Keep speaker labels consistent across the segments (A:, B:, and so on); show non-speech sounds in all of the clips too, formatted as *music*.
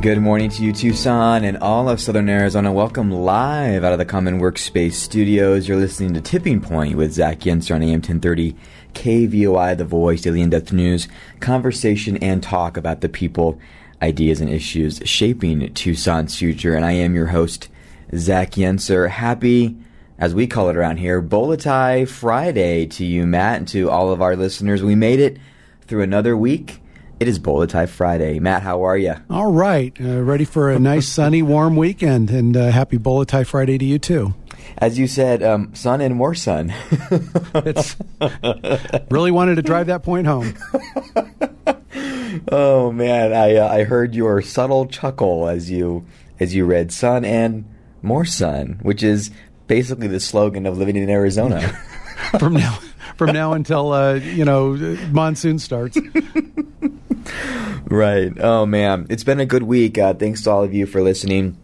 A: Good morning to you, Tucson, and all of Southern Arizona. Welcome live out of the Common Workspace Studios. You're listening to Tipping Point with Zach Yentzer on AM 1030 KVOI, The Voice, Daily In-Depth News, conversation and talk about the people, ideas, and issues shaping Tucson's future. And I am your host, Zach Yentzer. Happy, as we call it around here, Bolo Tie Friday to you, Matt, and to all of our listeners. We made it through another week it is Bolo Tie Friday. Matt, how are you?
B: All right. Uh, ready for a nice, *laughs* sunny, warm weekend, and uh, happy Bolo Tie Friday to you, too.
A: As you said, um, sun and more sun. *laughs*
B: it's really wanted to drive that point home. *laughs*
A: oh man, I uh, I heard your subtle chuckle as you as you read "sun and more sun," which is basically the slogan of living in Arizona.
B: from now from now until uh, you know monsoon starts.
A: Right. Oh man, it's been a good week. Uh, thanks to all of you for listening.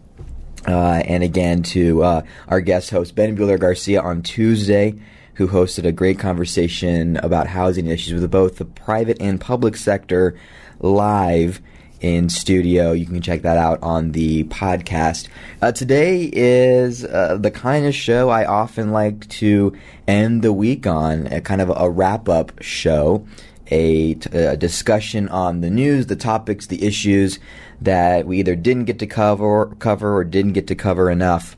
A: Uh, and again to uh, our guest host Ben Buehler Garcia on Tuesday, who hosted a great conversation about housing issues with both the private and public sector live in studio. You can check that out on the podcast. Uh, today is uh, the kind of show I often like to end the week on, a kind of a wrap up show a, discussion on the news, the topics, the issues that we either didn't get to cover, cover or didn't get to cover enough.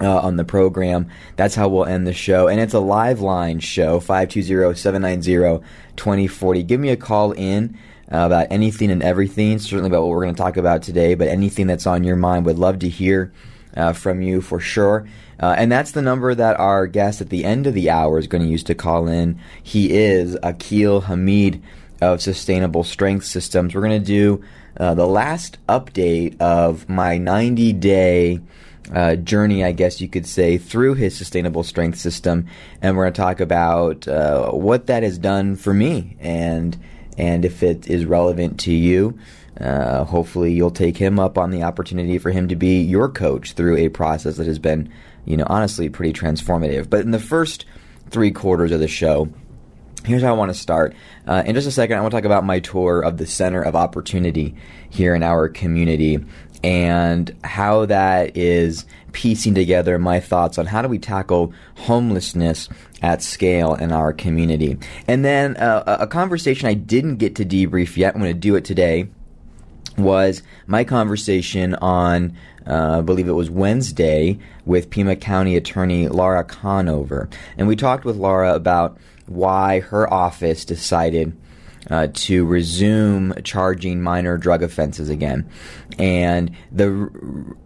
A: Uh, on the program. That's how we'll end the show. And it's a live line show, 520-790-2040. Give me a call in uh, about anything and everything, certainly about what we're going to talk about today, but anything that's on your mind. Would love to hear uh, from you for sure. Uh, and that's the number that our guest at the end of the hour is going to use to call in. He is Akil Hamid of Sustainable Strength Systems. We're going to do uh, the last update of my 90 day uh, journey, I guess you could say, through his sustainable strength system, and we're going to talk about uh, what that has done for me, and and if it is relevant to you. Uh, hopefully, you'll take him up on the opportunity for him to be your coach through a process that has been you know, honestly pretty transformative. But in the first three quarters of the show, here's how I want to start. Uh, in just a second, I want to talk about my tour of the Center of Opportunity here in our community and how that is piecing together my thoughts on how do we tackle homelessness at scale in our community. And then uh, a conversation I didn't get to debrief yet, I'm going to do it today, was my conversation on uh, I believe it was Wednesday, with Pima County Attorney Laura Conover. And we talked with Laura about why her office decided uh, to resume charging minor drug offenses again. And the,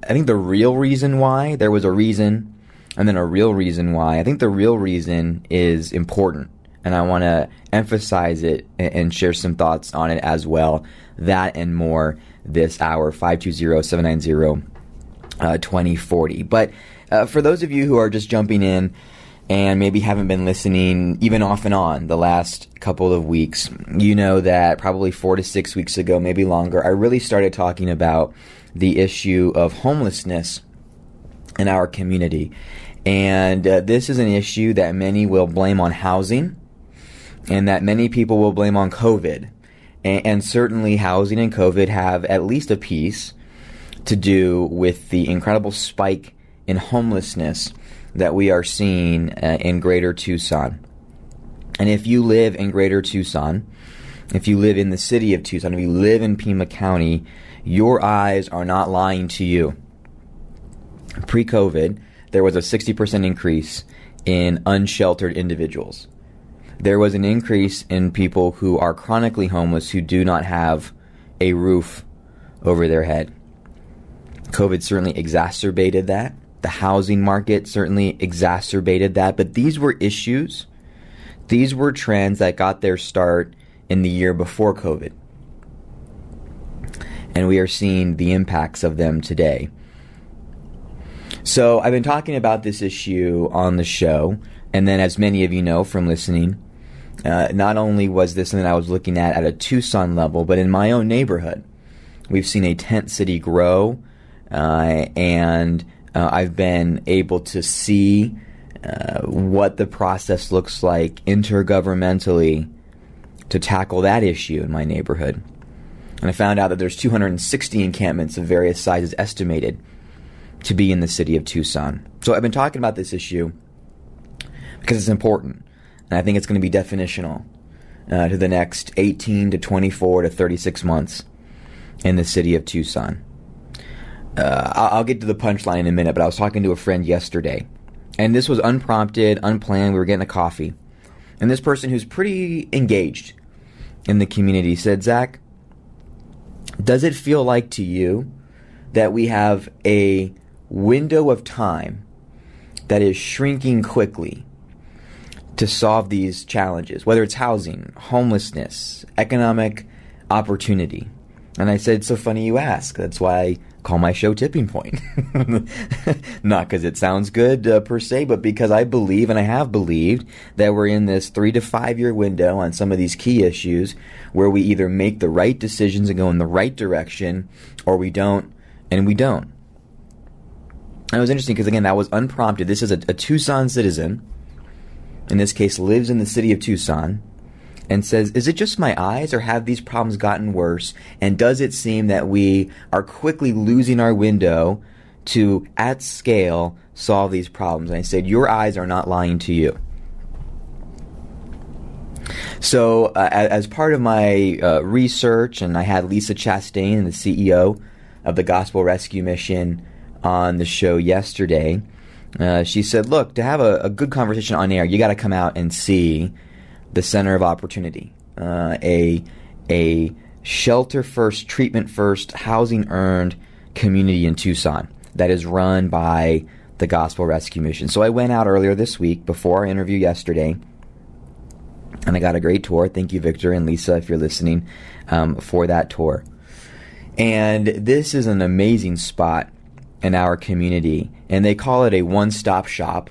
A: I think the real reason why, there was a reason, and then a real reason why. I think the real reason is important. And I want to emphasize it and share some thoughts on it as well. That and more this hour, 520 790 uh, 2040. But uh, for those of you who are just jumping in and maybe haven't been listening even off and on the last couple of weeks, you know that probably four to six weeks ago, maybe longer, I really started talking about the issue of homelessness in our community. And uh, this is an issue that many will blame on housing and that many people will blame on COVID. And, and certainly housing and COVID have at least a piece to do with the incredible spike in homelessness that we are seeing uh, in greater Tucson. And if you live in greater Tucson, if you live in the city of Tucson, if you live in Pima County, your eyes are not lying to you. Pre COVID, there was a 60% increase in unsheltered individuals. There was an increase in people who are chronically homeless who do not have a roof over their head. COVID certainly exacerbated that. The housing market certainly exacerbated that. But these were issues, these were trends that got their start in the year before COVID. And we are seeing the impacts of them today. So I've been talking about this issue on the show. And then, as many of you know from listening, uh, not only was this something I was looking at at a Tucson level, but in my own neighborhood, we've seen a tent city grow uh, and uh, I've been able to see uh, what the process looks like intergovernmentally to tackle that issue in my neighborhood. And I found out that there's 260 encampments of various sizes estimated to be in the city of Tucson. So I've been talking about this issue because it's important, and I think it's going to be definitional uh, to the next 18 to 24 to 36 months in the city of Tucson. Uh, I'll get to the punchline in a minute, but I was talking to a friend yesterday, and this was unprompted, unplanned. We were getting a coffee, and this person who's pretty engaged in the community said, Zach, does it feel like to you that we have a window of time that is shrinking quickly to solve these challenges, whether it's housing, homelessness, economic opportunity? And I said, so funny you ask. That's why I call my show Tipping Point. *laughs* Not because it sounds good uh, per se, but because I believe, and I have believed, that we're in this three to five year window on some of these key issues where we either make the right decisions and go in the right direction, or we don't, and we don't. And it was interesting because, again, that was unprompted. This is a, a Tucson citizen, in this case, lives in the city of Tucson and says, Is it just my eyes, or have these problems gotten worse? And does it seem that we are quickly losing our window to, at scale, solve these problems? And I said, Your eyes are not lying to you. So, uh, as part of my uh, research, and I had Lisa Chastain, the CEO of the Gospel Rescue Mission, on the show yesterday. Uh, she said, Look, to have a, a good conversation on air, you got to come out and see the center of opportunity, uh, a a shelter first, treatment first, housing earned community in Tucson that is run by the Gospel Rescue Mission. So I went out earlier this week before our interview yesterday, and I got a great tour. Thank you, Victor and Lisa, if you're listening, um, for that tour. And this is an amazing spot in our community, and they call it a one stop shop,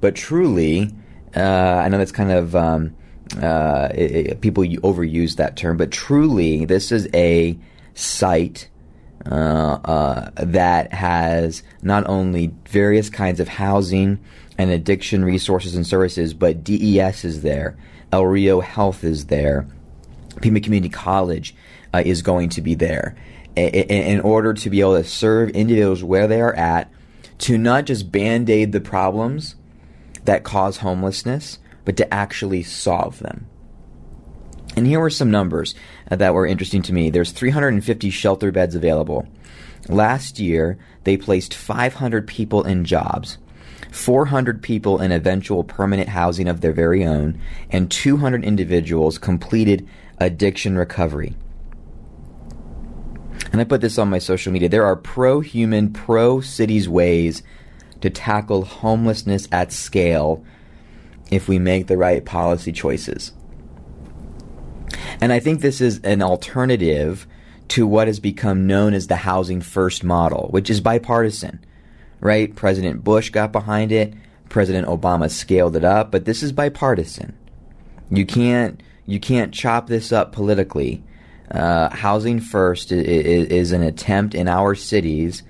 A: but truly, uh, I know that's kind of. Um, uh, it, it, people overuse that term, but truly, this is a site uh, uh, that has not only various kinds of housing and addiction resources and services, but DES is there, El Rio Health is there, Pima Community College uh, is going to be there. In order to be able to serve individuals where they are at, to not just band aid the problems that cause homelessness, but to actually solve them. And here were some numbers uh, that were interesting to me. There's 350 shelter beds available. Last year, they placed 500 people in jobs, 400 people in eventual permanent housing of their very own, and 200 individuals completed addiction recovery. And I put this on my social media. There are pro human, pro cities ways to tackle homelessness at scale if we make the right policy choices. And I think this is an alternative to what has become known as the housing first model, which is bipartisan, right? President Bush got behind it, President Obama scaled it up, but this is bipartisan. You can't you can't chop this up politically. Uh, housing first is, is an attempt in our cities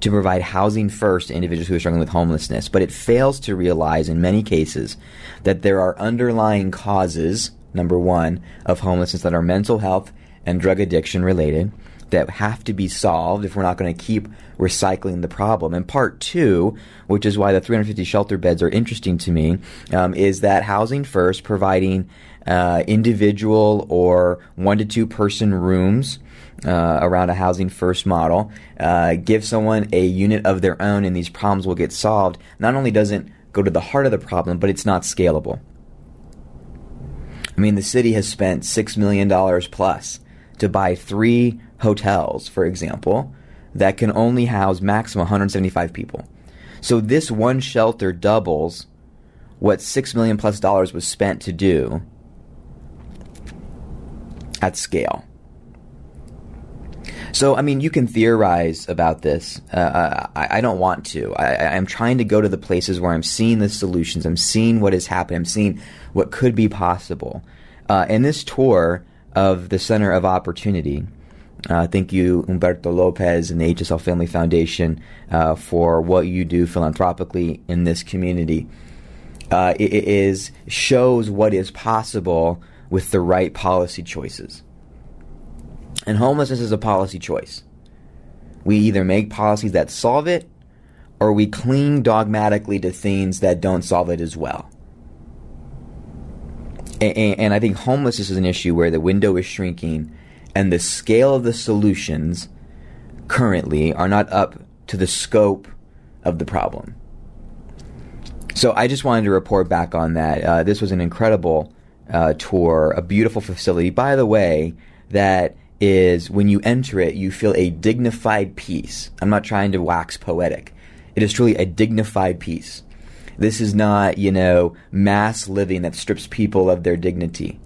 A: to provide housing first to individuals who are struggling with homelessness, but it fails to realize in many cases that there are underlying causes, number one, of homelessness that are mental health and drug addiction related that have to be solved if we're not going to keep recycling the problem. And part two, which is why the 350 shelter beds are interesting to me, um, is that housing first, providing uh, individual or one to two person rooms uh, around a housing first model, uh, give someone a unit of their own, and these problems will get solved. Not only doesn't go to the heart of the problem, but it's not scalable. I mean, the city has spent $6 million plus to buy three hotels, for example, that can only house maximum 175 people. So this one shelter doubles what 6 million plus dollars was spent to do at scale. So, I mean, you can theorize about this. Uh, I, I, don't want to. I, am trying to go to the places where I'm seeing the solutions. I'm seeing what is happening. I'm seeing what could be possible. Uh, and this tour of the Center of Opportunity, uh, thank you, Humberto Lopez and the HSL Family Foundation, uh, for what you do philanthropically in this community. Uh, it, it is shows what is possible with the right policy choices. And homelessness is a policy choice. We either make policies that solve it or we cling dogmatically to things that don't solve it as well. And, and, I think homelessness is an issue where the window is shrinking and the scale of the solutions currently are not up to the scope of the problem. So I just wanted to report back on that. Uh, this was an incredible uh, tour, a beautiful facility, by the way, that is when you enter it, you feel a dignified peace. I'm not trying to wax poetic. It is truly a dignified peace. This is not, you know, mass living that strips people of their dignity,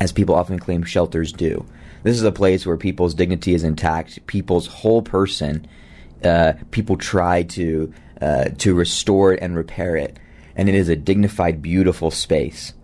A: as people often claim shelters do. This is a place where people's dignity is intact, people's whole person. Uh, people try to uh, to restore it and repair it, and it is a dignified, beautiful space.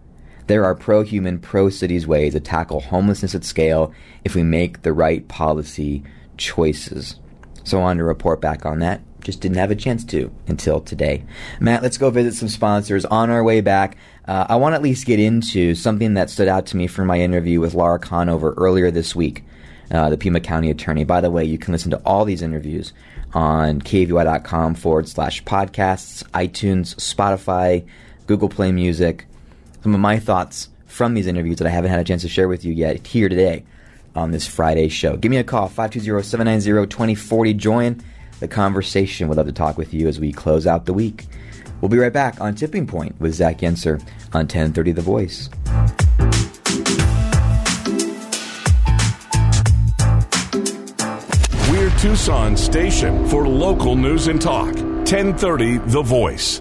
A: There are pro human, pro cities ways to tackle homelessness at scale if we make the right policy choices. So I wanted to report back on that. Just didn't have a chance to until today. Matt, let's go visit some sponsors. On our way back, uh, I want to at least get into something that stood out to me from my interview with Laura Conover earlier this week, uh, the Pima County attorney. By the way, you can listen to all these interviews on KVOI.com forward slash podcasts, iTunes, Spotify, Google Play Music, some of my thoughts from these interviews that I haven't had a chance to share with you yet here today on this Friday show. Give me a call, 520-790-2040. Join the conversation. We'd love to talk with you as we close out the week. We'll be right back on Tipping Point with Zach Yentzer on 1030 The Voice.
C: We're Tucson's station for local news and talk. 1030 The Voice.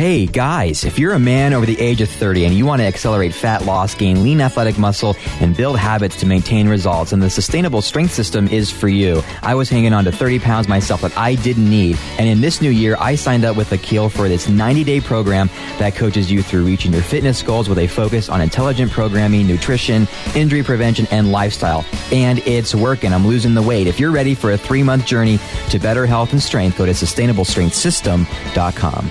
A: Hey guys, if you're a man over the age of 30 and you want to accelerate fat loss, gain lean athletic muscle, and build habits to maintain results, and the sustainable strength system is for you. I was hanging on to 30 pounds myself that I didn't need, and in this new year, I signed up with Akil for this 90 day program that coaches you through reaching your fitness goals with a focus on intelligent programming, nutrition, injury prevention, and lifestyle. And it's working. I'm losing the weight. If you're ready for a three month journey to better health and strength, go to sustainablestrengthsystem.com.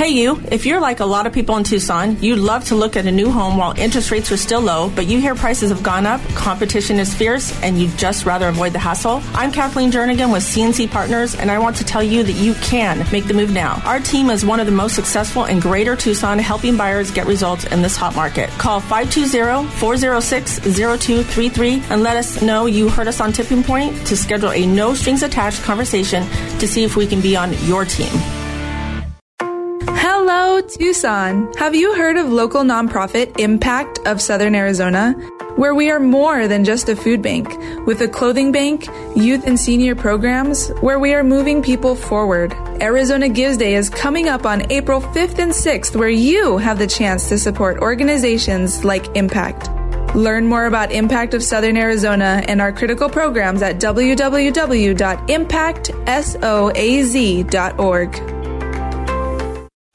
D: Hey, you, if you're like a lot of people in Tucson, you'd love to look at a new home while interest rates are still low, but you hear prices have gone up, competition is fierce, and you'd just rather avoid the hassle. I'm Kathleen Jernigan with CNC Partners, and I want to tell you that you can make the move now. Our team is one of the most successful in Greater Tucson, helping buyers get results in this hot market. Call 520-406-0233 and let us know you heard us on Tipping Point to schedule a no strings attached conversation to see if we can be on your team.
E: Hello, Tucson. Have you heard of local nonprofit Impact of Southern Arizona? Where we are more than just a food bank, with a clothing bank, youth and senior programs, where we are moving people forward. Arizona Gives Day is coming up on April 5th and 6th, where you have the chance to support organizations like Impact. Learn more about Impact of Southern Arizona and our critical programs at www.impactsoaz.org.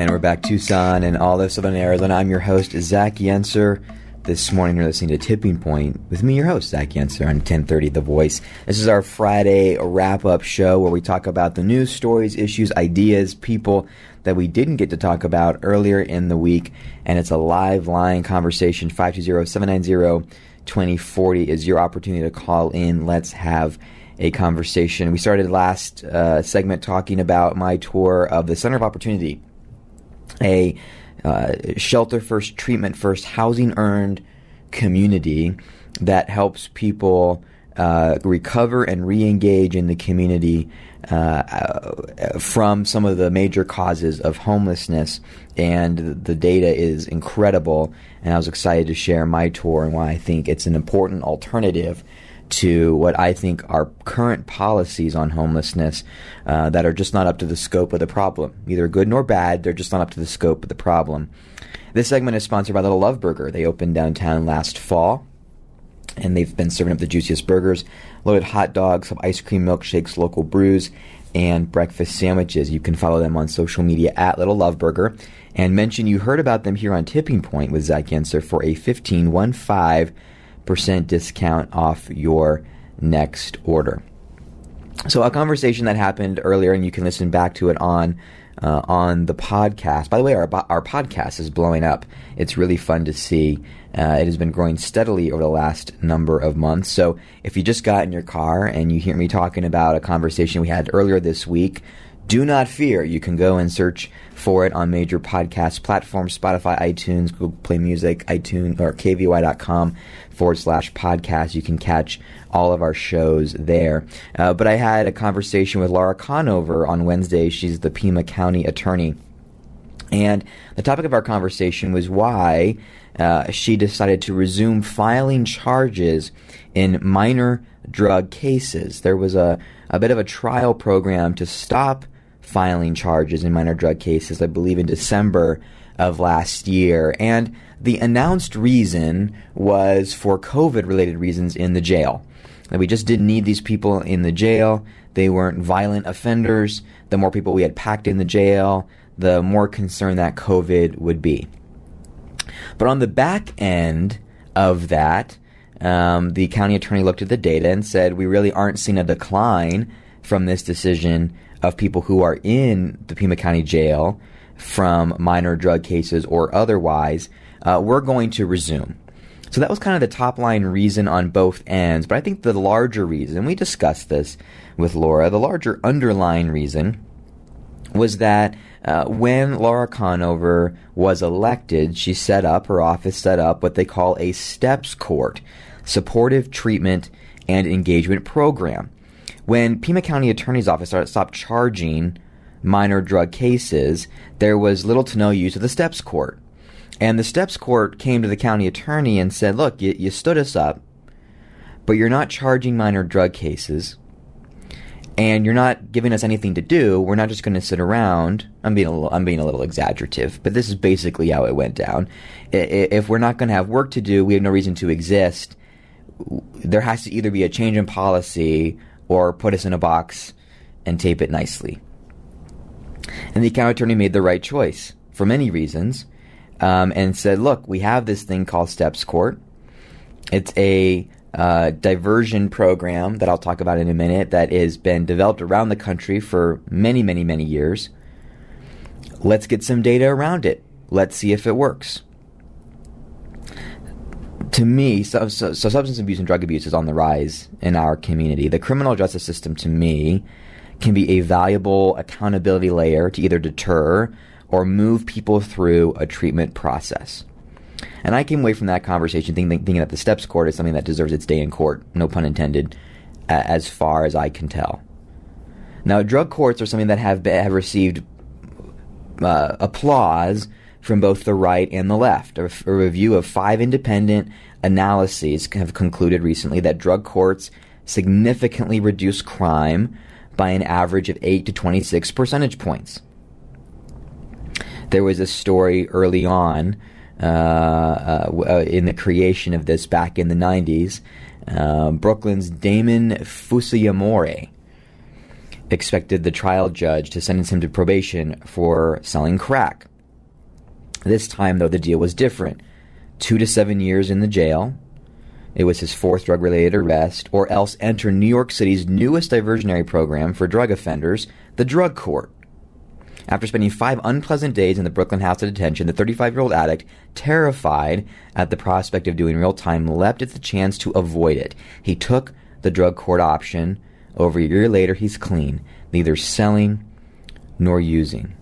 A: And we're back Tucson and all of Southern Arizona. I'm your host, Zach Yentzer. This morning you're listening to Tipping Point with me, your host, Zach Yentzer, on 1030 The Voice. This is our Friday wrap-up show where we talk about the news, stories, issues, ideas, people that we didn't get to talk about earlier in the week. And it's a live line conversation. 520-790-2040 is your opportunity to call in. Let's have a conversation. We started last uh, segment talking about my tour of the Center of Opportunity a uh, shelter first, treatment first, housing earned community that helps people uh, recover and re engage in the community uh, uh, from some of the major causes of homelessness. And the data is incredible. And I was excited to share my tour and why I think it's an important alternative to what I think are current policies on homelessness uh, that are just not up to the scope of the problem. Neither good nor bad, they're just not up to the scope of the problem. This segment is sponsored by Little Love Burger. They opened downtown last fall, and they've been serving up the juiciest burgers, loaded hot dogs, some ice cream milkshakes, local brews, and breakfast sandwiches. You can follow them on social media at Little Love Burger and mention you heard about them here on Tipping Point with Zach Yentzer for a 15 1 5 percent discount off your next order. So a conversation that happened earlier, and you can listen back to it on uh, on the podcast. By the way, our our podcast is blowing up. It's really fun to see. Uh, it has been growing steadily over the last number of months. So if you just got in your car and you hear me talking about a conversation we had earlier this week do not fear. You can go and search for it on major podcast platforms Spotify, iTunes, Google Play Music, iTunes, or KVOI.com forward slash podcast. You can catch all of our shows there. Uh, but I had a conversation with Laura Conover on Wednesday. She's the Pima County attorney. And the topic of our conversation was why uh, she decided to resume filing charges in minor drug cases. There was a, a bit of a trial program to stop filing charges in minor drug cases, I believe in December of last year. And the announced reason was for COVID related reasons in the jail. That we just didn't need these people in the jail. They weren't violent offenders. The more people we had packed in the jail, the more concerned that COVID would be. But on the back end of that, um, the county attorney looked at the data and said, we really aren't seeing a decline from this decision of people who are in the Pima County Jail from minor drug cases or otherwise, uh, we're going to resume. So that was kind of the top line reason on both ends. But I think the larger reason, we discussed this with Laura, the larger underlying reason was that uh, when Laura Conover was elected, she set up, her office set up what they call a STEPS court, supportive treatment and engagement program when Pima County Attorney's Office stopped charging minor drug cases, there was little to no use of the steps court. And the steps court came to the county attorney and said, Look, you, you stood us up, but you're not charging minor drug cases, and you're not giving us anything to do. We're not just going to sit around. I'm being a little, I'm being a little exaggerative, but this is basically how it went down. If we're not going to have work to do, we have no reason to exist. There has to either be a change in policy or put us in a box and tape it nicely. And the county attorney made the right choice for many reasons um, and said, look, we have this thing called Steps Court. It's a uh, diversion program that I'll talk about in a minute that has been developed around the country for many, many, many years. Let's get some data around it. Let's see if it works to me, so, so, so, substance abuse and drug abuse is on the rise in our community. The criminal justice system, to me, can be a valuable accountability layer to either deter or move people through a treatment process. And I came away from that conversation thinking, thinking that the steps court is something that deserves its day in court, no pun intended, as far as I can tell. Now, drug courts are something that have have received uh, applause from both the right and the left. A, a review of five independent analyses have concluded recently that drug courts significantly reduce crime by an average of 8 to 26 percentage points. There was a story early on uh, uh, uh in the creation of this back in the 90s. Uh, Brooklyn's Damon Fusayamore expected the trial judge to sentence him to probation for selling crack. This time, though, the deal was different two to seven years in the jail. It was his fourth drug related arrest, or else enter New York City's newest diversionary program for drug offenders, the drug court. After spending five unpleasant days in the Brooklyn House of Detention, the 35 year old addict, terrified at the prospect of doing real time, leapt at the chance to avoid it. He took the drug court option. Over a year later, he's clean, neither selling nor using.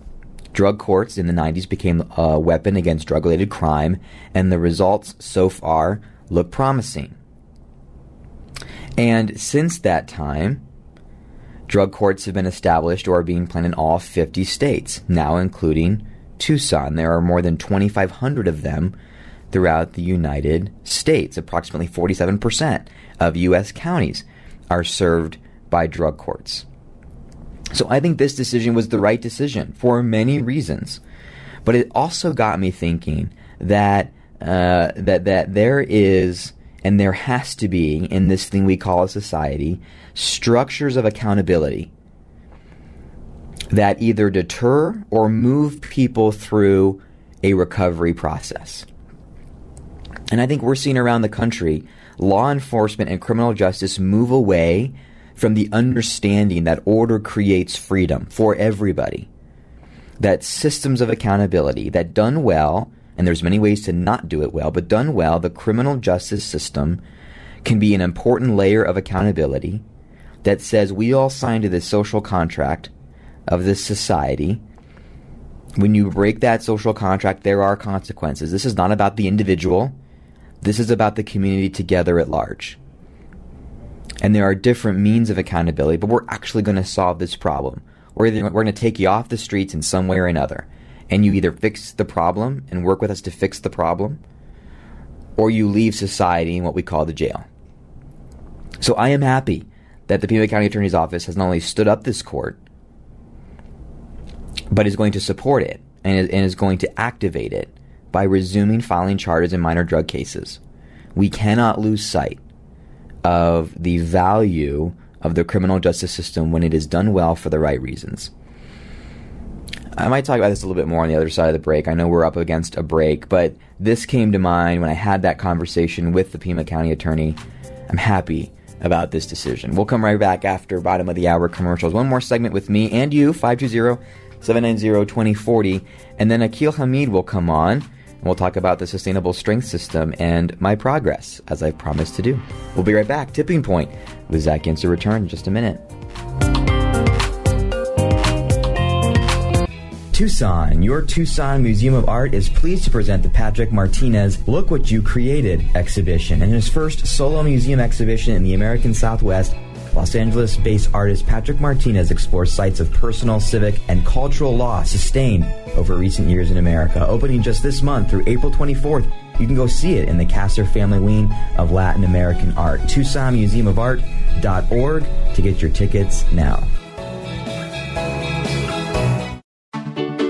A: Drug courts in the 90s became a weapon against drug related crime, and the results so far look promising. And since that time, drug courts have been established or are being planned in all 50 states, now including Tucson. There are more than 2,500 of them throughout the United States. Approximately 47% of U.S. counties are served by drug courts. So I think this decision was the right decision for many reasons. But it also got me thinking that uh, that that there is and there has to be in this thing we call a society structures of accountability that either deter or move people through a recovery process. And I think we're seeing around the country law enforcement and criminal justice move away from the understanding that order creates freedom for everybody. That systems of accountability, that done well, and there's many ways to not do it well, but done well, the criminal justice system can be an important layer of accountability that says we all signed to this social contract of this society. When you break that social contract, there are consequences. This is not about the individual. This is about the community together at large and there are different means of accountability, but we're actually going to solve this problem. We're, either, we're going to take you off the streets in some way or another, and you either fix the problem and work with us to fix the problem, or you leave society in what we call the jail. So I am happy that the Pima County Attorney's Office has not only stood up this court, but is going to support it and is, and is going to activate it by resuming filing charges in minor drug cases. We cannot lose sight of the value of the criminal justice system when it is done well for the right reasons. I might talk about this a little bit more on the other side of the break. I know we're up against a break, but this came to mind when I had that conversation with the Pima County attorney. I'm happy about this decision. We'll come right back after bottom of the hour commercials. One more segment with me and you, 520 790 2040. And then Akil Hamid will come on and we'll talk about the sustainable strength system and my progress, as I've promised to do. We'll be right back. Tipping Point with Zach Yentzer return in just a minute. Tucson, your Tucson Museum of Art is pleased to present the Patrick Martinez Look What You Created exhibition. and his first solo museum exhibition in the American Southwest, Los Angeles based artist Patrick Martinez explores sites of personal, civic, and cultural loss sustained over recent years in America. Opening just this month through April 24th, you can go see it in the Kasser Family Wing of Latin American Art. TucsonMuseumofArt.org to get your tickets now.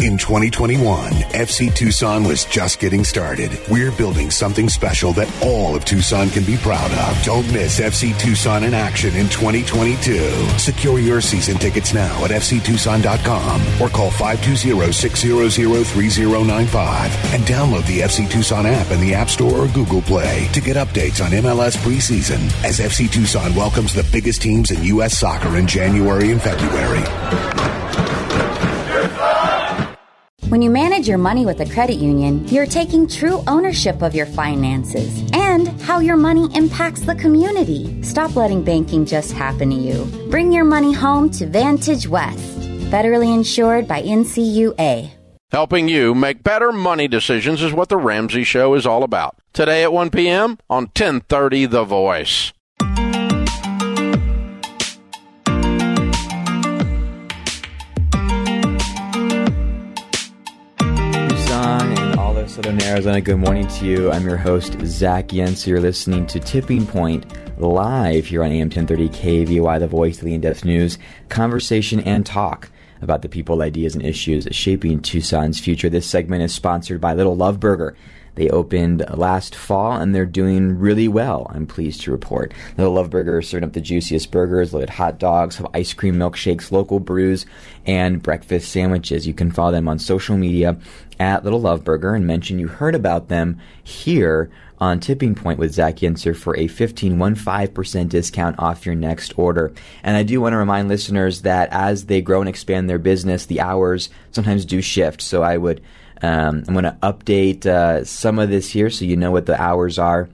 F: In 2021, FC Tucson was just getting started. We're building something special that all of Tucson can be proud of. Don't miss FC Tucson in action in 2022. Secure your season tickets now at fctucson.com or call 520-600-3095 and download the FC Tucson app in the App Store or Google Play to get updates on MLS preseason as FC Tucson welcomes the biggest teams in U.S. soccer in January and February.
G: When you manage your money with a credit union, you're taking true ownership of your finances and how your money impacts the community. Stop letting banking just happen to you. Bring your money home to Vantage West. Federally insured by NCUA.
H: Helping you make better money decisions is what the Ramsey Show is all about. Today at 1 p.m. on 1030 The Voice.
A: Southern Arizona, good morning to you. I'm your host, Zach Yentz. You're listening to Tipping Point live here on AM 1030 KVOI, the voice of the in-depth news, conversation and talk about the people, ideas, and issues shaping Tucson's future. This segment is sponsored by Little Love Burger. They opened last fall and they're doing really well, I'm pleased to report. Little Love Burger is serving up the juiciest burgers, loaded hot dogs, have ice cream milkshakes, local brews, and breakfast sandwiches. You can follow them on social media at Little Love Burger and mention you heard about them here on Tipping Point with Zach Yentzer for a 15.15% discount off your next order. And I do want to remind listeners that as they grow and expand their business, the hours sometimes do shift. So I would um, I'm going to update uh, some of this here so you know what the hours are.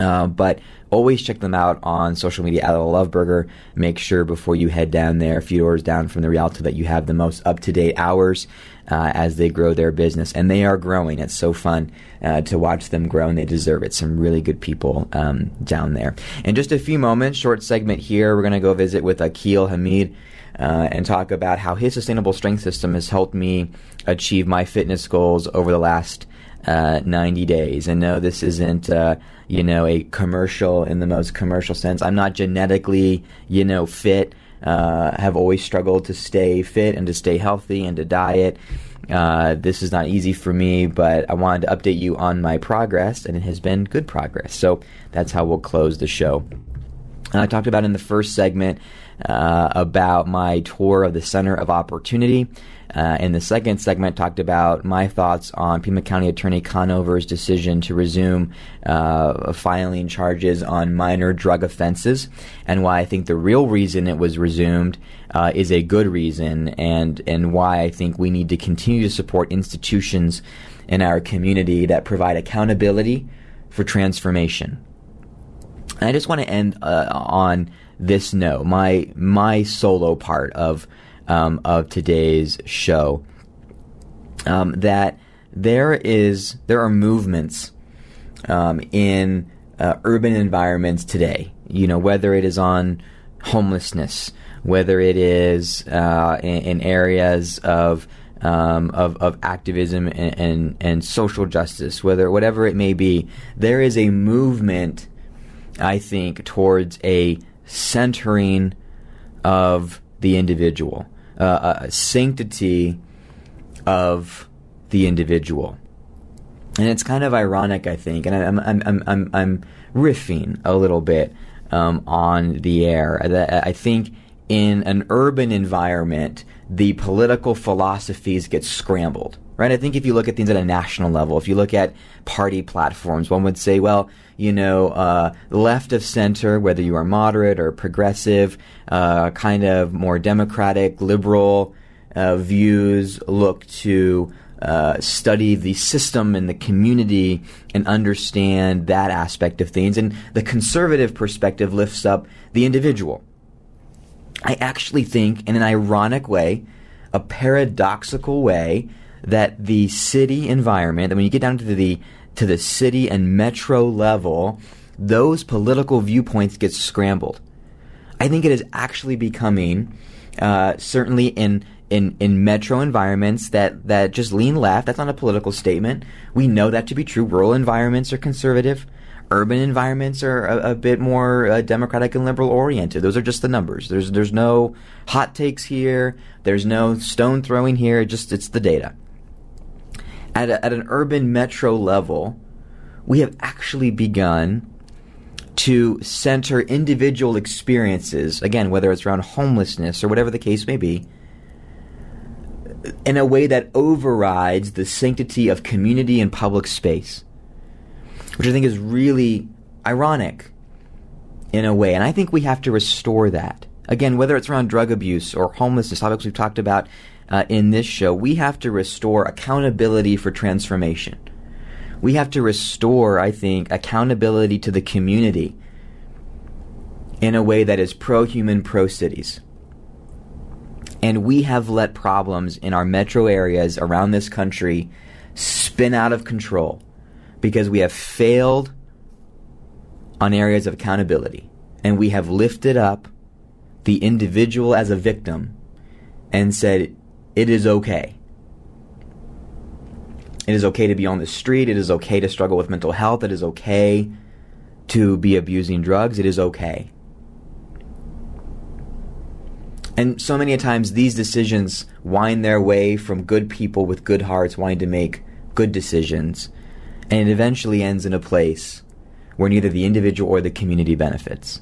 A: Uh, but always check them out on social media at Love Burger. Make sure before you head down there, a few doors down from the Rialto, that you have the most up to date hours uh, as they grow their business. And they are growing. It's so fun uh, to watch them grow, and they deserve it. Some really good people um, down there. In just a few moments, short segment here, we're going to go visit with Akil Hamid. Uh, and talk about how his sustainable strength system has helped me achieve my fitness goals over the last uh, 90 days. And no, this isn't, uh, you know, a commercial in the most commercial sense. I'm not genetically, you know, fit. Uh, have always struggled to stay fit and to stay healthy and to diet. Uh, this is not easy for me, but I wanted to update you on my progress, and it has been good progress. So that's how we'll close the show. And I talked about in the first segment uh, about my tour of the Center of Opportunity. Uh, in the second segment, talked about my thoughts on Pima County Attorney Conover's decision to resume uh, filing charges on minor drug offenses, and why I think the real reason it was resumed uh, is a good reason, and and why I think we need to continue to support institutions in our community that provide accountability for transformation. And I just want to end uh, on this note, my my solo part of um, of today's show, um, that there is there are movements um, in uh, urban environments today. You know, whether it is on homelessness, whether it is uh, in, in, areas of um, of, of activism and, and, and social justice, whether whatever it may be, there is a movement, I think, towards a centering of the individual, uh, a sanctity of the individual. And it's kind of ironic, I think, and I'm, I'm, I'm, I'm, I'm riffing a little bit um, on the air. I think in an urban environment, the political philosophies get scrambled right? I think if you look at things at a national level, if you look at party platforms, one would say, well, you know, uh, left of center, whether you are moderate or progressive, uh, kind of more democratic, liberal uh, views look to uh, study the system and the community and understand that aspect of things. And the conservative perspective lifts up the individual. I actually think, in an ironic way, a paradoxical way, that the city environment, that when you get down to the to the city and metro level, those political viewpoints get scrambled. I think it is actually becoming, uh, certainly in in in metro environments that that just lean left. That's not a political statement. We know that to be true. Rural environments are conservative. Urban environments are a, a bit more uh, democratic and liberal oriented. Those are just the numbers. There's there's no hot takes here. There's no stone throwing here. It Just it's the data at, a, at an urban metro level, we have actually begun to center individual experiences, again, whether it's around homelessness or whatever the case may be, in a way that overrides the sanctity of community and public space, which I think is really ironic in a way. And I think we have to restore that. Again, whether it's around drug abuse or homelessness, topics we've talked about uh, in this show, we have to restore accountability for transformation. We have to restore, I think, accountability to the community in a way that is pro human, pro cities. And we have let problems in our metro areas around this country spin out of control because we have failed on areas of accountability. And we have lifted up the individual as a victim and said, it is okay. It is okay to be on the street. It is okay to struggle with mental health. It is okay to be abusing drugs. It is okay. And so many times these decisions wind their way from good people with good hearts wanting to make good decisions, and it eventually ends in a place where neither the individual or the community benefits.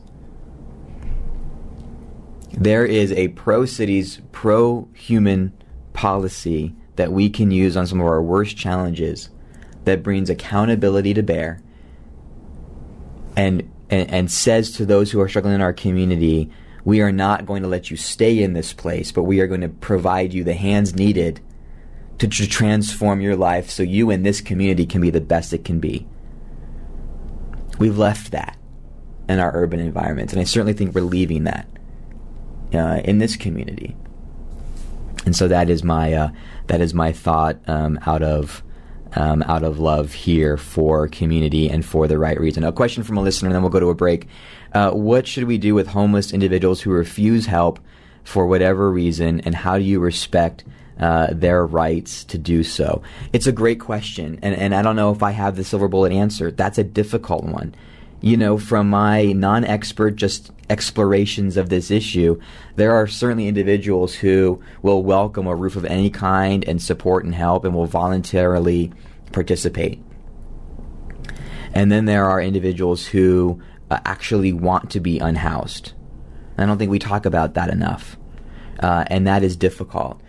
A: There is a pro cities, pro human policy that we can use on some of our worst challenges that brings accountability to bear and, and, and says to those who are struggling in our community, we are not going to let you stay in this place, but we are going to provide you the hands needed to, to transform your life so you and this community can be the best it can be. We've left that in our urban environments, and I certainly think we're leaving that uh, in this community. And so that is my uh, that is my thought um, out of um, out of love here for community and for the right reason. A question from a listener, and then we'll go to a break. Uh, what should we do with homeless individuals who refuse help for whatever reason, and how do you respect uh, their rights to do so? It's a great question, and, and I don't know if I have the silver bullet answer. That's a difficult one. You know, from my non expert, just explorations of this issue, there are certainly individuals who will welcome a roof of any kind and support and help and will voluntarily participate. And then there are individuals who uh, actually want to be unhoused. I don't think we talk about that enough, uh, and that is difficult.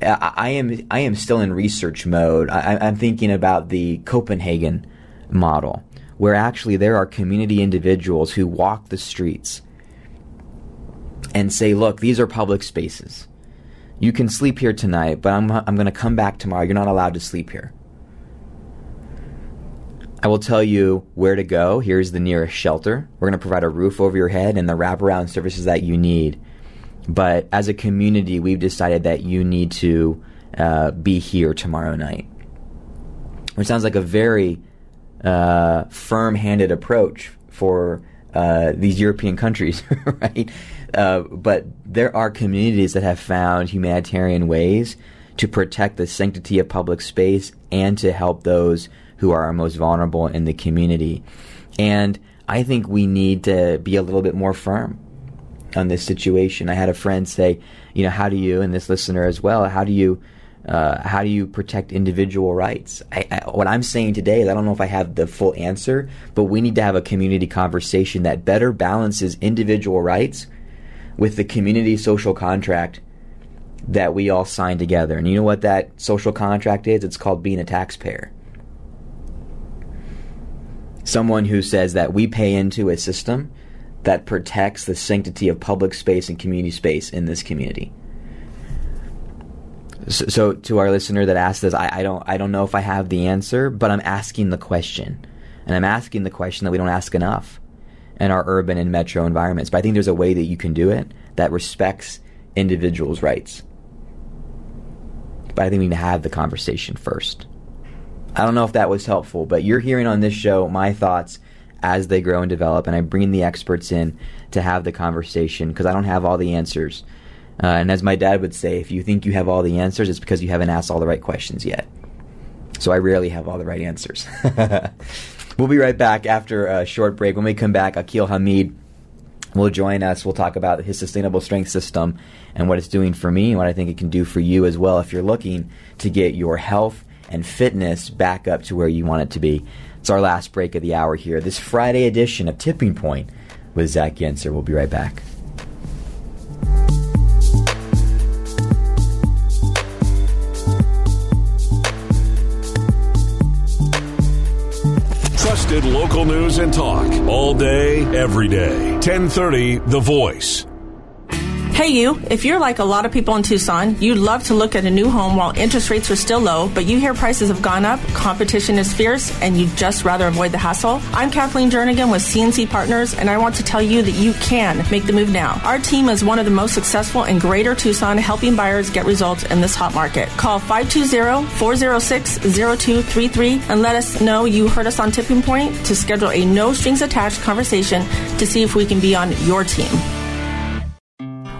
A: I, I, am I am still in research mode. I, I'm thinking about the Copenhagen model, where actually there are community individuals who walk the streets and say, "Look, these are public spaces. You can sleep here tonight, but I'm I'm going to come back tomorrow. You're not allowed to sleep here." I will tell you where to go. Here's the nearest shelter. We're going to provide a roof over your head and the wraparound services that you need. But as a community, we've decided that you need to uh, be here tomorrow night. Which sounds like a very uh, firm handed approach for uh, these European countries, *laughs* right? Uh, but there are communities that have found humanitarian ways to protect the sanctity of public space and to help those who are most vulnerable in the community. And I think we need to be a little bit more firm on this situation. I had a friend say, you know, how do you, and this listener as well, how do you, uh, how do you protect individual rights? I, I, what I'm saying today is I don't know if I have the full answer, but we need to have a community conversation that better balances individual rights with the community social contract that we all sign together. And you know what that social contract is? It's called being a taxpayer someone who says that we pay into a system that protects the sanctity of public space and community space in this community. So, so to our listener that asked this, I, I, don't, I don't know if I have the answer, but I'm asking the question, and I'm asking the question that we don't ask enough in our urban and metro environments. But I think there's a way that you can do it that respects individuals' rights. But I think we need to have the conversation first. I don't know if that was helpful, but you're hearing on this show my thoughts as they grow and develop, and I bring the experts in to have the conversation because I don't have all the answers. Uh, and as my dad would say, if you think you have all the answers, it's because you haven't asked all the right questions yet. So I rarely have all the right answers. *laughs* we'll be right back after a short break. When we come back, Akil Hamid will join us. We'll talk about his sustainable strength system and what it's doing for me and what I think it can do for you as well if you're looking to get your health and fitness back up to where you want it to be. It's our last break of the hour here. This Friday edition of Tipping Point with Zach Yentzer. We'll be right back.
C: Local news and talk all day, every day. 1030 The Voice.
D: Hey, you, if you're like a lot of people in Tucson, you'd love to look at a new home while interest rates are still low, but you hear prices have gone up, competition is fierce, and you'd just rather avoid the hassle. I'm Kathleen Jernigan with CNC Partners, and I want to tell you that you can make the move now. Our team is one of the most successful in Greater Tucson, helping buyers get results in this hot market. Call 520-406-0233 and let us know you heard us on Tipping Point to schedule a no strings attached conversation to see if we can be on your team.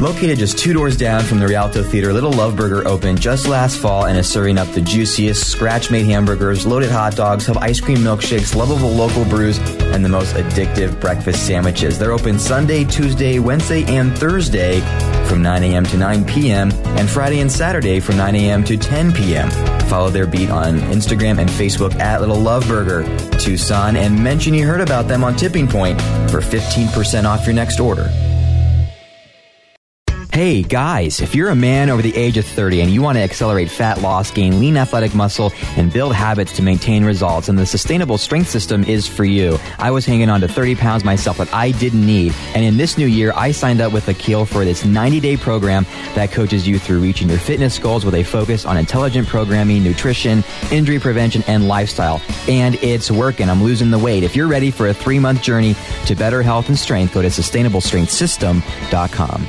A: Located just two doors down from the Rialto Theater, Little Love Burger opened just last fall and is serving up the juiciest scratch made hamburgers, loaded hot dogs, have ice cream milkshakes, lovable local brews, and the most addictive breakfast sandwiches. They're open Sunday, Tuesday, Wednesday, and Thursday from 9 a.m. to 9 p.m., and Friday and Saturday from 9 a.m. to 10 p.m. Follow their beat on Instagram and Facebook at Little Love Burger Tucson and mention you heard about them on Tipping Point for 15% off your next order. Hey guys, if you're a man over the age of 30 and you want to accelerate fat loss, gain lean athletic muscle, and build habits to maintain results, then the sustainable strength system is for you. I was hanging on to 30 pounds myself that I didn't need. And in this new year, I signed up with Akil for this 90 day program that coaches you through reaching your fitness goals with a focus on intelligent programming, nutrition, injury prevention, and lifestyle. And it's working. I'm losing the weight. If you're ready for a three month journey to better health and strength, go to sustainablestrengthsystem.com.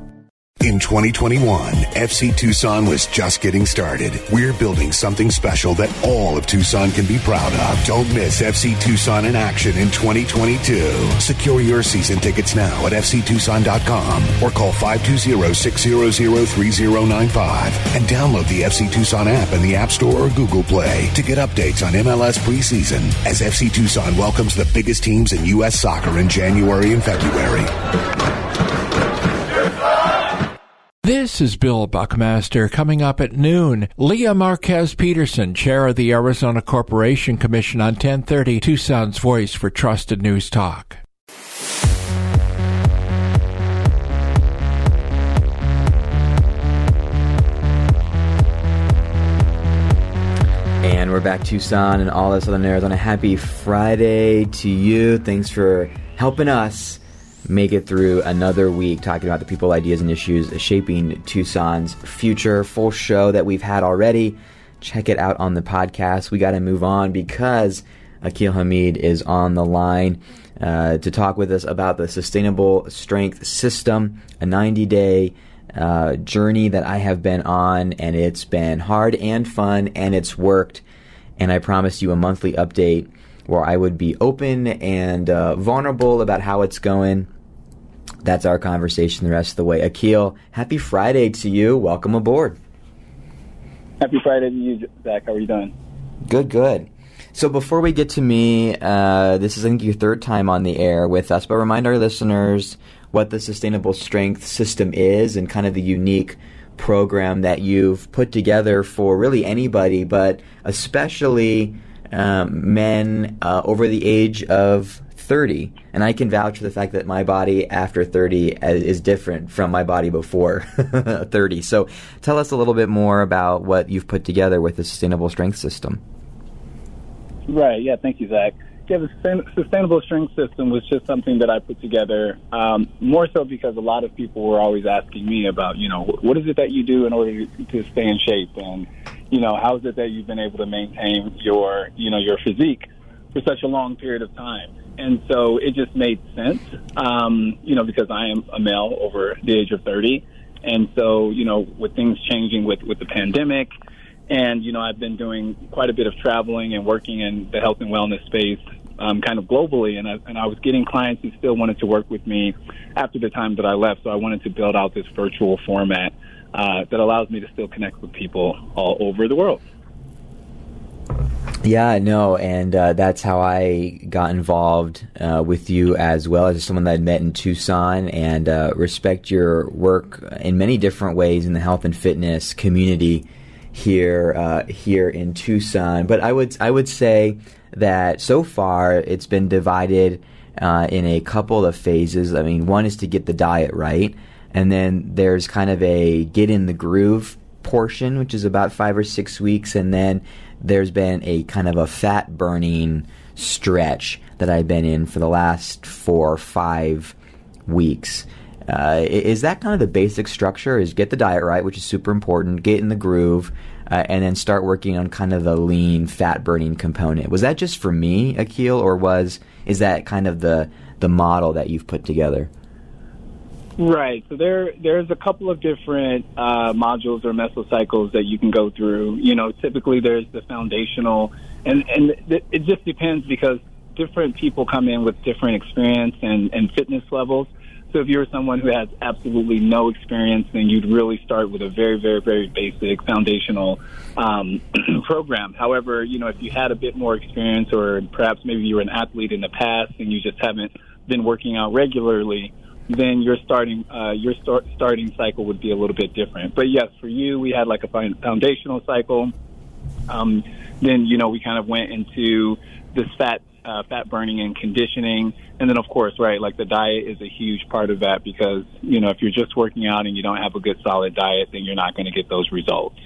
F: In 2021, FC Tucson was just getting started. We're building something special that all of Tucson can be proud of. Don't miss FC Tucson in action in 2022. Secure your season tickets now at fctucson.com or call 520-600-3095 and download the FC Tucson app in the App Store or Google Play to get updates on MLS preseason as FC Tucson welcomes the biggest teams in U.S. soccer in January and February.
I: This is Bill Buckmaster coming up at noon. Leah Marquez Peterson, chair of the Arizona Corporation Commission on 1030 Tucson's Voice for Trusted News Talk.
A: And we're back Tucson and all of Southern Arizona. Happy Friday to you. Thanks for helping us make it through another week talking about the people, ideas, and issues shaping Tucson's future. Full show that we've had already. Check it out on the podcast. We got to move on because Akil Hamid is on the line uh, to talk with us about the Sustainable Strength System, a 90 day uh, journey that I have been on, and it's been hard and fun, and it's worked. And I promised you a monthly update where I would be open and uh, vulnerable about how it's going. That's our conversation the rest of the way. Akil, happy Friday to you. Welcome aboard.
J: Happy Friday to you, Zach. How are you doing?
A: Good, good. So before we get to me, uh, this is I think your third time on the air with us, but remind our listeners what the Sustainable Strength System is and kind of the unique program that you've put together for really anybody, but especially um, men uh, over the age of 30. And I can vouch for the fact that my body after 30 is different from my body before *laughs* 30. So tell us a little bit more about what you've put together with the Sustainable Strength System.
J: Right. Yeah. Thank you, Zach. Yeah, the sustainable strength system was just something that I put together um, more so because a lot of people were always asking me about, you know, what is it that you do in order to stay in shape, and you know, how is it that you've been able to maintain your, you know, your physique for such a long period of time? And so it just made sense, um, you know, because I am a male over the age of 30. And so, you know, with things changing with, with the pandemic, and, you know, I've been doing quite a bit of traveling and working in the health and wellness space um, kind of globally. And I, and I was getting clients who still wanted to work with me after the time that I left. So I wanted to build out this virtual format uh, that allows me to still connect with people all over the world.
A: Yeah, no, and uh, that's how I got involved uh, with you as well as someone that I'd met in Tucson and uh, respect your work in many different ways in the health and fitness community here uh, here in Tucson. But I would I would say that so far it's been divided uh, in a couple of phases. I mean, one is to get the diet right, and then there's kind of a get in the groove portion, which is about five or six weeks, and then there's been a kind of a fat burning stretch that I've been in for the last four or five weeks. Uh, is that kind of the basic structure? Is get the diet right, which is super important, get in the groove, uh, and then start working on kind of the lean, fat burning component. Was that just for me, Akil, or was is that kind of the the model that you've put together?
J: Right. So there, there's a couple of different uh, modules or mesocycles that you can go through. You know, typically there's the foundational, and and it just depends because different people come in with different experience and and fitness levels. So if you're someone who has absolutely no experience, then you'd really start with a very, very, very basic foundational um, *clears throat* program. However, you know, if you had a bit more experience, or perhaps maybe you were an athlete in the past and you just haven't been working out regularly, then your starting uh, your start, starting cycle would be a little bit different. But yes, for you, we had like a foundational cycle. Um, then you know we kind of went into this fat uh, fat burning and conditioning, and then of course, right, like the diet is a huge part of that because you know if you're just working out and you don't have a good solid diet, then you're not going to get those results.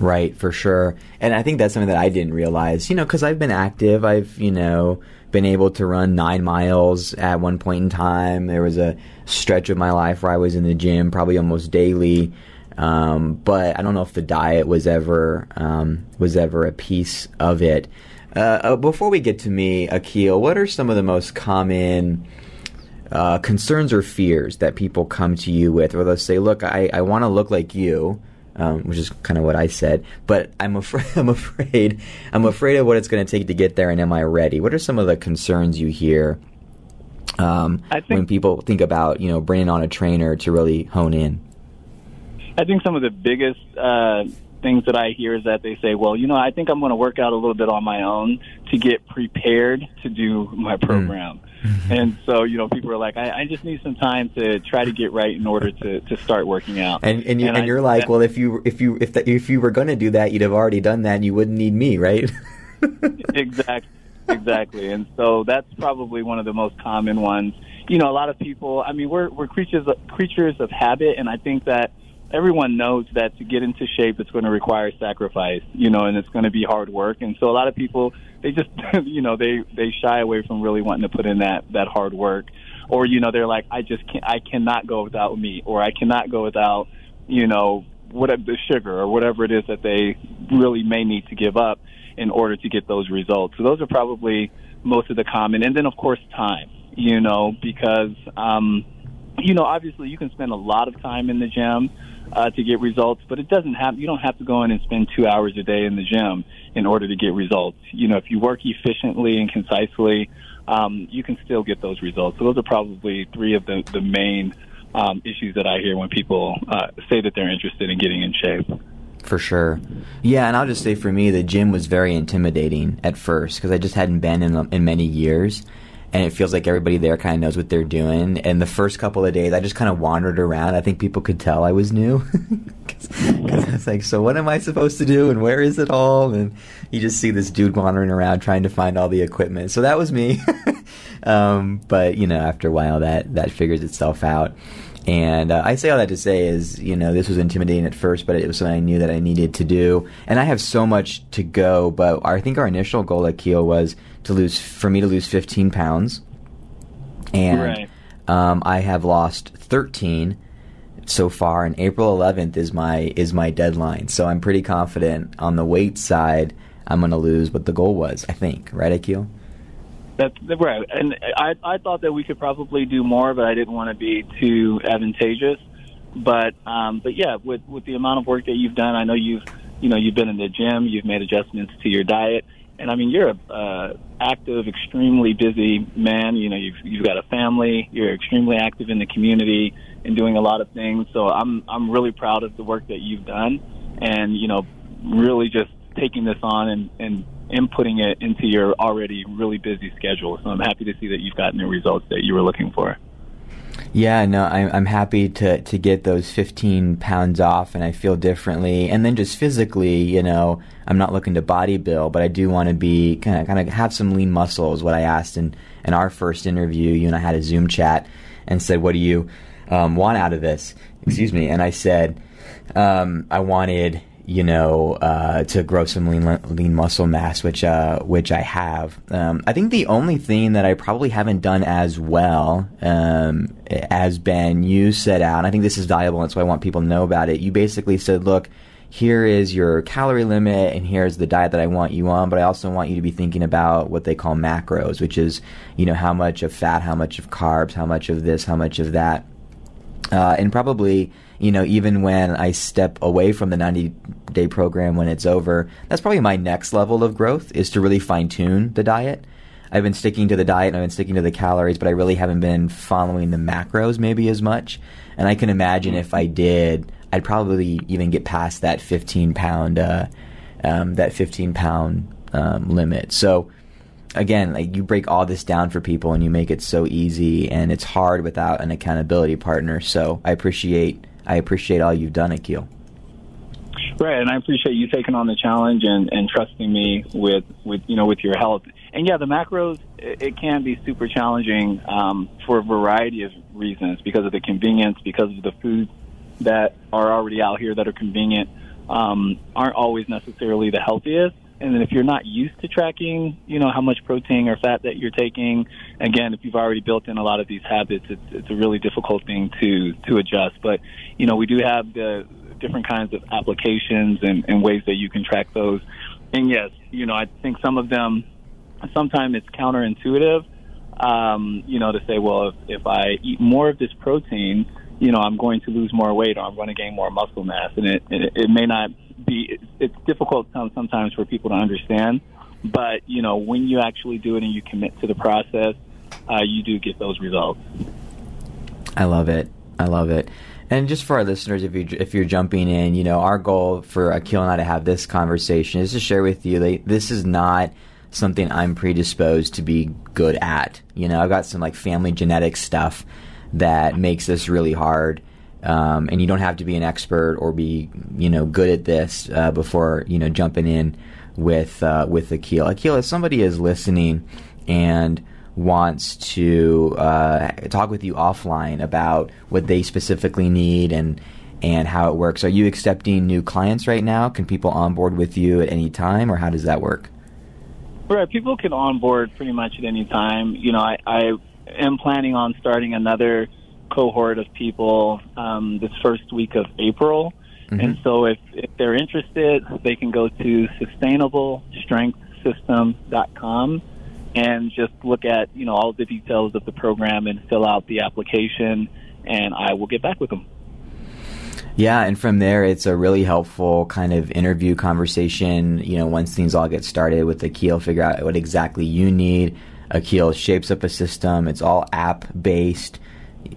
A: Right, for sure. And I think that's something that I didn't realize, you know, because I've been active. I've, you know, been able to run nine miles at one point in time. There was a stretch of my life where I was in the gym probably almost daily. Um, but I don't know if the diet was ever um, was ever a piece of it. Uh, uh, before we get to me, Akil, what are some of the most common uh, concerns or fears that people come to you with, where they'll say, "Look, I, I want to look like you." Um, which is kind of what I said. But I'm afraid, *laughs* I'm afraid, I'm afraid of what it's going to take to get there. And am I ready? What are some of the concerns you hear um, when people think about you know bringing on a trainer to really hone in?
J: I think some of the biggest uh, things that I hear is that they say, "Well, you know, I think I'm going to work out a little bit on my own to get prepared to do my hmm. program." Mm. Mm-hmm. And so, you know, people are like, I, I, just need some time to try to get right in order to, to start working out.
A: And and, you, and, and you're like, well, if you if you if the, if you were going to do that, you'd have already done that, and you wouldn't need me, right? *laughs*
J: exactly, exactly. And so that's probably one of the most common ones. You know, a lot of people. I mean, we're we're creatures creatures of habit, and I think that everyone knows that to get into shape, it's going to require sacrifice, you know, and it's going to be hard work. And so a lot of people, they just, *laughs* you know, they, they shy away from really wanting to put in that, that hard work. Or, you know, they're like, I just can't, I cannot go without meat or I cannot go without, you know, whatever the sugar or whatever it is that they really may need to give up in order to get those results. So those are probably most of the common. And then of course time, you know, because, um, you know, obviously you can spend a lot of time in the gym uh, to get results, but it doesn't have. You don't have to go in and spend two hours a day in the gym in order to get results. You know, if you work efficiently and concisely, um, you can still get those results. So those are probably three of the the main um, issues that I hear when people uh, say that they're interested in getting in shape.
A: For sure. Yeah, and I'll just say for me, the gym was very intimidating at first because I just hadn't been in in many years and it feels like everybody there kind of knows what they're doing. And the first couple of days, I just kind of wandered around. I think people could tell I was new *laughs* because I was like, "So what am I supposed to do? And where is it all?" And you just see this dude wandering around trying to find all the equipment. So that was me. *laughs* um, but you know, after a while, that that figures itself out. And uh, I say all that to say is, you know, this was intimidating at first, but it was something I knew that I needed to do. And I have so much to go, but I think our initial goal Akil was to lose, for me to lose 15 pounds. And right. um, I have lost 13 so far, and April 11th is my is my deadline. So I'm pretty confident on the weight side. I'm going to lose what the goal was. I think, right, Akil?
J: Right, and I I thought that we could probably do more, but I didn't want to be too advantageous. But um, but yeah, with with the amount of work that you've done, I know you've you know you've been in the gym, you've made adjustments to your diet, and I mean you're a uh, active, extremely busy man. You know you've you've got a family, you're extremely active in the community and doing a lot of things. So I'm I'm really proud of the work that you've done, and you know really just taking this on and and inputting it into your already really busy schedule. So I'm happy to see that you've gotten the results that you were looking for.
A: Yeah, no, I'm, I'm happy to, to get those 15 pounds off and I feel differently. And then just physically, you know, I'm not looking to body build, but I do want to be kind of, kind of have some lean muscles. what I asked in, in our first interview. You and I had a Zoom chat and said, what do you um, want out of this? Excuse me. And I said, um, I wanted you know, uh, to grow some lean lean muscle mass, which uh, which I have. Um, I think the only thing that I probably haven't done as well um, as Ben you set out. And I think this is valuable, and why I want people to know about it. You basically said, look. Here is your calorie limit, and here's the diet that I want you on. But I also want you to be thinking about what they call macros, which is, you know, how much of fat, how much of carbs, how much of this, how much of that, uh, and probably you know, even when I step away from the 90 day program when it's over, that's probably my next level of growth is to really fine tune the diet. I've been sticking to the diet and I've been sticking to the calories, but I really haven't been following the macros maybe as much. And I can imagine if I did, I'd probably even get past that 15 pound, uh, um, that 15 pound um, limit. So again, like you break all this down for people and you make it so easy, and it's hard without an accountability partner. So I appreciate I appreciate all you've done, Akil.
J: Right, and I appreciate you taking on the challenge and, and trusting me with, with you know with your health. And yeah, the macros it, it can be super challenging um, for a variety of reasons because of the convenience, because of the foods that are already out here that are convenient um, aren't always necessarily the healthiest. And then if you're not used to tracking, you know, how much protein or fat that you're taking, again, if you've already built in a lot of these habits, it's, it's a really difficult thing to, to adjust. But, you know, we do have the different kinds of applications and, and ways that you can track those. And yes, you know, I think some of them, sometimes it's counterintuitive, um, you know, to say, well, if, if I eat more of this protein, you know, I'm going to lose more weight or I'm going to gain more muscle mass. And it, it, it may not be it's difficult sometimes for people to understand. But you know, when you actually do it and you commit to the process, uh, you do get those results.
A: I love it. I love it. And just for our listeners, if you if you're jumping in, you know, our goal for Akil and I to have this conversation is to share with you that this is not something I'm predisposed to be good at. You know, I've got some like family genetic stuff that makes this really hard. Um, and you don't have to be an expert or be you know good at this uh, before you know jumping in with uh, with Akil. Akil, if somebody is listening and wants to uh, talk with you offline about what they specifically need and and how it works, are you accepting new clients right now? Can people onboard with you at any time, or how does that work?
J: Right, people can onboard pretty much at any time. You know, I, I am planning on starting another cohort of people um, this first week of April. Mm-hmm. And so if, if they're interested, they can go to sustainablestrengthsystem.com and just look at, you know, all the details of the program and fill out the application and I will get back with them.
A: Yeah, and from there, it's a really helpful kind of interview conversation. You know, once things all get started with Akil, figure out what exactly you need. Akil shapes up a system. It's all app based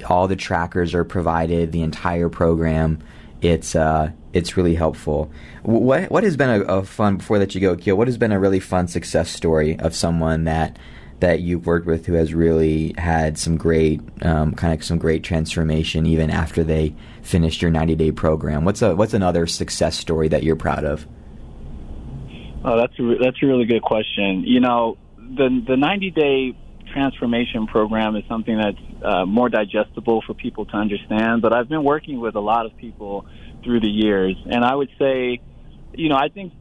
A: all the trackers are provided, the entire program. It's uh, it's really helpful. What what has been a, a fun before that you go, Akil? What has been a really fun success story of someone that that you've worked with who has really had some great um, kind of some great transformation even after they finished your 90 day program? What's a what's another success story that you're proud of?
J: Oh, that's a, that's a really good question. You know, the the 90 day transformation program is something that's uh, more digestible for people to understand. But I've been working with a lot of people through the years, and I would say, you know, I think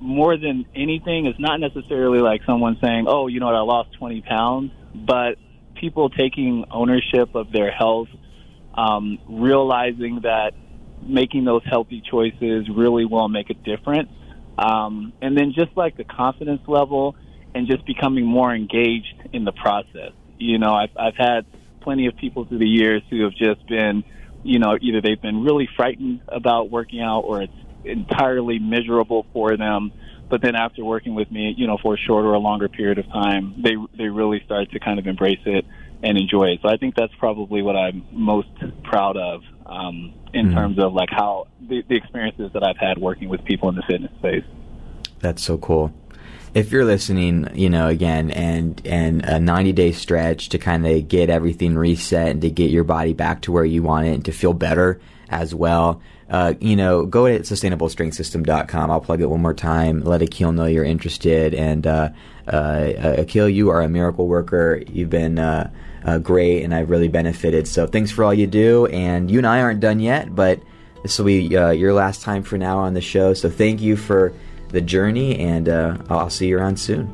J: more than anything, it's not necessarily like someone saying, "Oh, you know what, I lost 20 pounds," but people taking ownership of their health, um, realizing that making those healthy choices really will make a difference, um, and then just like the confidence level and just becoming more engaged in the process. You know, I've, I've had plenty of people through the years who have just been, you know, either they've been really frightened about working out or it's entirely miserable for them. But then after working with me, you know, for a shorter or a longer period of time, they they really start to kind of embrace it and enjoy it. So I think that's probably what I'm most proud of um, in
A: Mhm.
J: terms of like how the, the experiences that I've had working with people in the fitness space.
A: That's so cool. If you're listening, you know, again, and and a 90 day stretch to kind of get everything reset and to get your body back to where you want it and to feel better as well, uh, you know, go to sustainablestrengthsystem.com. I'll plug it one more time. Let Akil know you're interested. And uh, uh, Akil, you are a miracle worker. You've been uh, uh, great, and I've really benefited. So thanks for all you do. And you and I aren't done yet, but this will be uh, your last time for now on the show. So thank you for the journey, and uh, I'll see you around soon.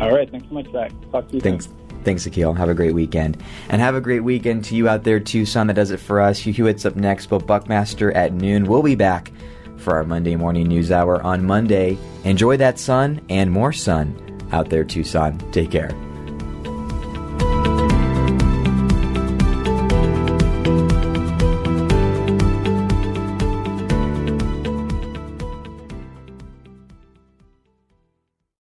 J: All right, thanks so much, Zach. Talk to you
A: Thanks.
J: soon.
A: Thanks, Akil. Have a great weekend. And have a great weekend to you out there, Tucson. That does it for us. Hugh Hewitt's up next, but Buckmaster at noon. We'll be back for our Monday morning news hour on Monday. Enjoy that sun and more sun out there, Tucson. Take care.